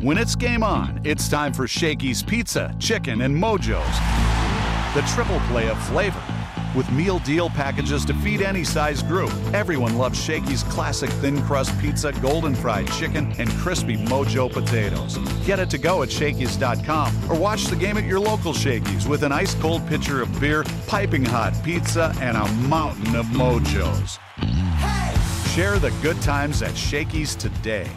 When it's game on, it's time for Shakey's Pizza, Chicken, and Mojo's. The triple play of flavor. With meal deal packages to feed any size group, everyone loves Shakey's classic thin crust pizza, golden fried chicken, and crispy Mojo potatoes. Get it to go at Shakey's.com or watch the game at your local Shakey's with an ice cold pitcher of beer, piping hot pizza, and a mountain of Mojos. Share the good times at Shakey's today.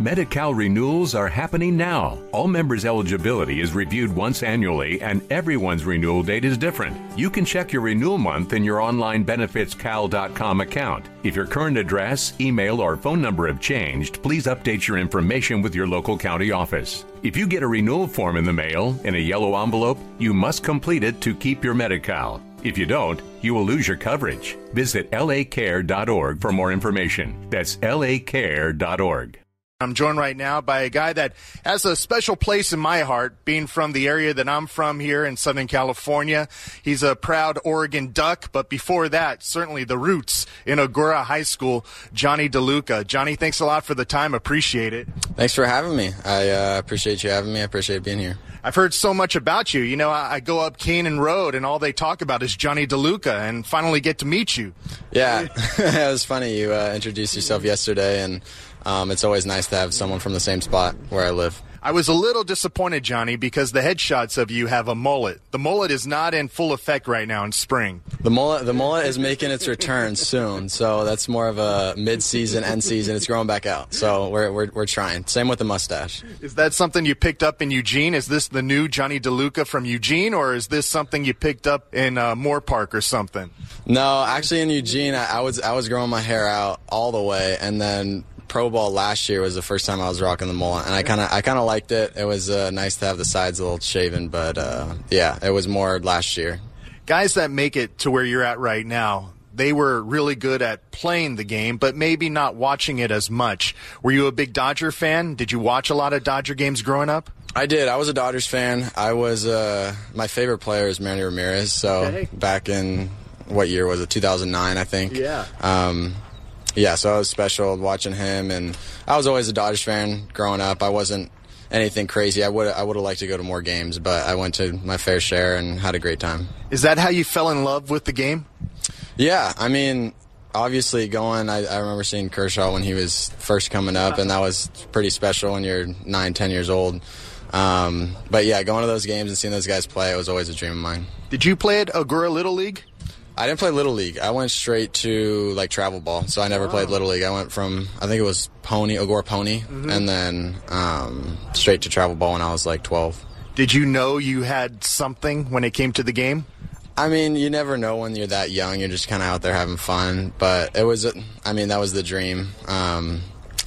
Medi-Cal renewals are happening now. All members' eligibility is reviewed once annually, and everyone's renewal date is different. You can check your renewal month in your online benefitscal.com account. If your current address, email, or phone number have changed, please update your information with your local county office. If you get a renewal form in the mail in a yellow envelope, you must complete it to keep your Medi-Cal. If you don't, you will lose your coverage. Visit lacare.org for more information. That's lacare.org. I'm joined right now by a guy that has a special place in my heart, being from the area that I'm from here in Southern California. He's a proud Oregon Duck, but before that, certainly the roots in Agoura High School, Jonny DeLuca. Jonny, thanks a lot for the time. Appreciate it. Thanks for having me. I uh, appreciate you having me. I appreciate being here. I've heard so much about you. You know, I, I go up Kanan Road and all they talk about is Jonny DeLuca and finally get to meet you. Yeah, it was funny. You uh, introduced yourself yesterday and um, it's always nice to have someone from the same spot where I live. I was a little disappointed, Jonny, because the headshots of you have a mullet. The mullet is not in full effect right now in spring. The mullet, the mullet is making its return soon, so that's more of a mid-season, end season. It's growing back out, so we're, we're, we're trying. Same with the mustache. Is that something you picked up in Eugene? Is this the new Jonny DeLuca from Eugene, or is this something you picked up in uh, Moorpark or something? No, actually in Eugene, I, I was I was growing my hair out all the way, and then pro ball last year was the first time I was rocking the mullet, and I kind of I kind of liked it. It was uh, nice to have the sides a little shaven, but uh, yeah, it was more last year. Guys that make it to where you're at right now, they were really good at playing the game, but maybe not watching it as much. Were you a big Dodger fan? Did you watch a lot of Dodger games growing up? I did. I was a Dodgers fan. I was uh, my favorite player is Manny Ramirez. So okay. back in what year was it? 2009, I think. Yeah. Um, yeah, so it was special watching him, and I was always a Dodgers fan growing up. I wasn't anything crazy. I would I would have liked to go to more games, but I went to my fair share and had a great time. Is that how you fell in love with the game? Yeah, I mean, obviously going. I, I remember seeing Kershaw when he was first coming up, and that was pretty special when you're nine, ten years old. Um, but yeah, going to those games and seeing those guys play, it was always a dream of mine. Did you play at Agoura Little League? I didn't play little league. I went straight to like travel ball. So I never wow. played little league. I went from I think it was pony Agoura pony, mm-hmm. and then um, straight to travel ball when I was like 12. Did you know you had something when it came to the game? I mean, you never know when you're that young. You're just kind of out there having fun. But it was, I mean, that was the dream. Um,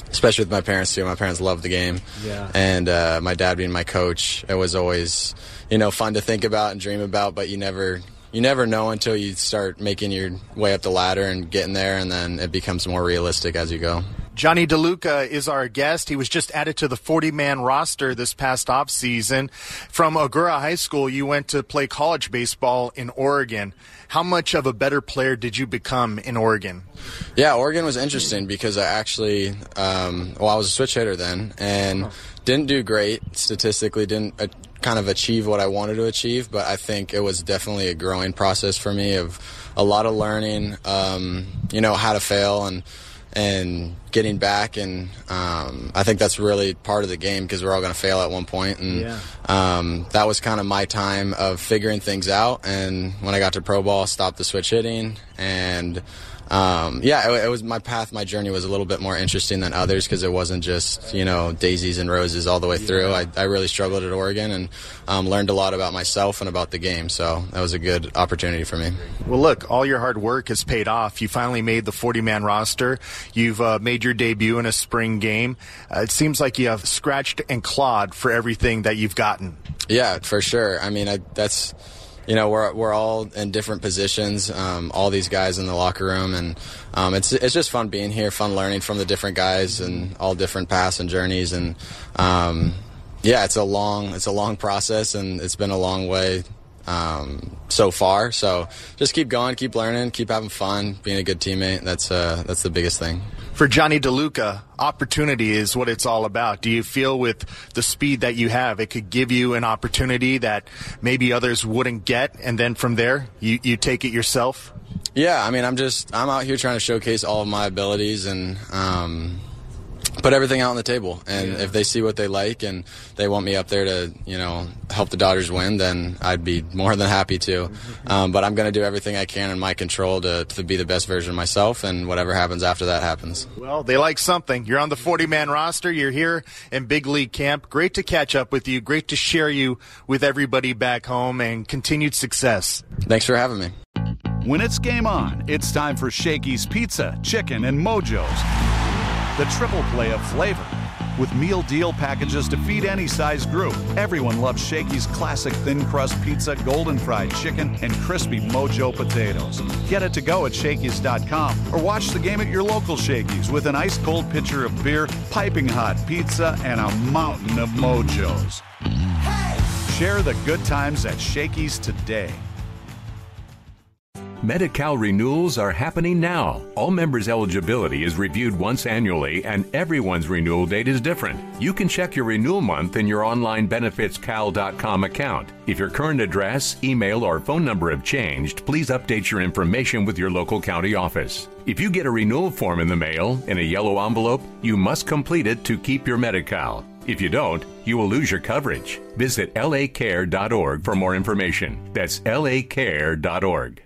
especially with my parents too. My parents loved the game. Yeah. And uh, my dad being my coach, it was always, you know, fun to think about and dream about. But you never you never know until you start making your way up the ladder and getting there, and then it becomes more realistic as you go. Jonny DeLuca is our guest. He was just added to the 40 man roster this past off season. From Agoura High School, you went to play college baseball in Oregon. How much of a better player did you become in Oregon? Yeah, Oregon was interesting because I actually, um, well, I was a switch hitter then and didn't do great statistically, didn't uh, kind of achieve what I wanted to achieve, but I think it was definitely a growing process for me of a lot of learning, um, you know, how to fail and and getting back and um, I think that's really part of the game because we're all going to fail at one point and yeah. um, that was kind of my time of figuring things out and when I got to pro ball stopped the switch hitting and um, yeah, it, it, was my path. My journey was a little bit more interesting than others because it wasn't just you know daisies and roses all the way through. I, I really struggled at Oregon and um, learned a lot about myself and about the game. So that was a good opportunity for me. Well, look, all your hard work has paid off. You finally made the 40-man roster. You've uh, made your debut in a spring game. Uh, it seems like you have scratched and clawed for everything that you've gotten. Yeah, for sure. I mean, I, that's you know we're we're all in different positions. Um, all these guys in the locker room, and um, it's it's just fun being here, fun learning from the different guys and all different paths and journeys. And um, yeah, it's a long it's a long process, and it's been a long way um, so far. So just keep going, keep learning, keep having fun, being a good teammate. That's uh, that's the biggest thing. For Jonny DeLuca, opportunity is what it's all about. Do you feel with the speed that you have, it could give you an opportunity that maybe others wouldn't get, and then from there, you, you take it yourself? Yeah, I mean, I'm just I'm out here trying to showcase all of my abilities and um, put everything out on the table. And yeah. if they see what they like and they want me up there to you know help the Dodgers win, then I'd be more than happy to. Um, but I'm going to do everything I can in my control to to be the best version of myself, and whatever happens after that happens. Well, they like something. You're on the 40 man roster. You're here in big league camp. Great to catch up with you. Great to share you with everybody back home, and continued success. Thanks for having me. When it's game on, it's time for Shakey's Pizza, Chicken, and Mojo's. The triple play of flavor. With meal deal packages to feed any size group, everyone loves Shakey's classic thin crust pizza, golden fried chicken, and crispy Mojo potatoes. Get it to go at Shakey's.com or watch the game at your local Shakey's with an ice cold pitcher of beer, piping hot pizza, and a mountain of Mojos. Hey! Share the good times at Shakey's today. Medi-Cal renewals are happening now. All members' eligibility is reviewed once annually, and everyone's renewal date is different. You can check your renewal month in your online benefitscal.com account. If your current address, email, or phone number have changed, please update your information with your local county office. If you get a renewal form in the mail in a yellow envelope, you must complete it to keep your Medi-Cal. If you don't, you will lose your coverage. Visit lacare.org for more information. That's lacare.org.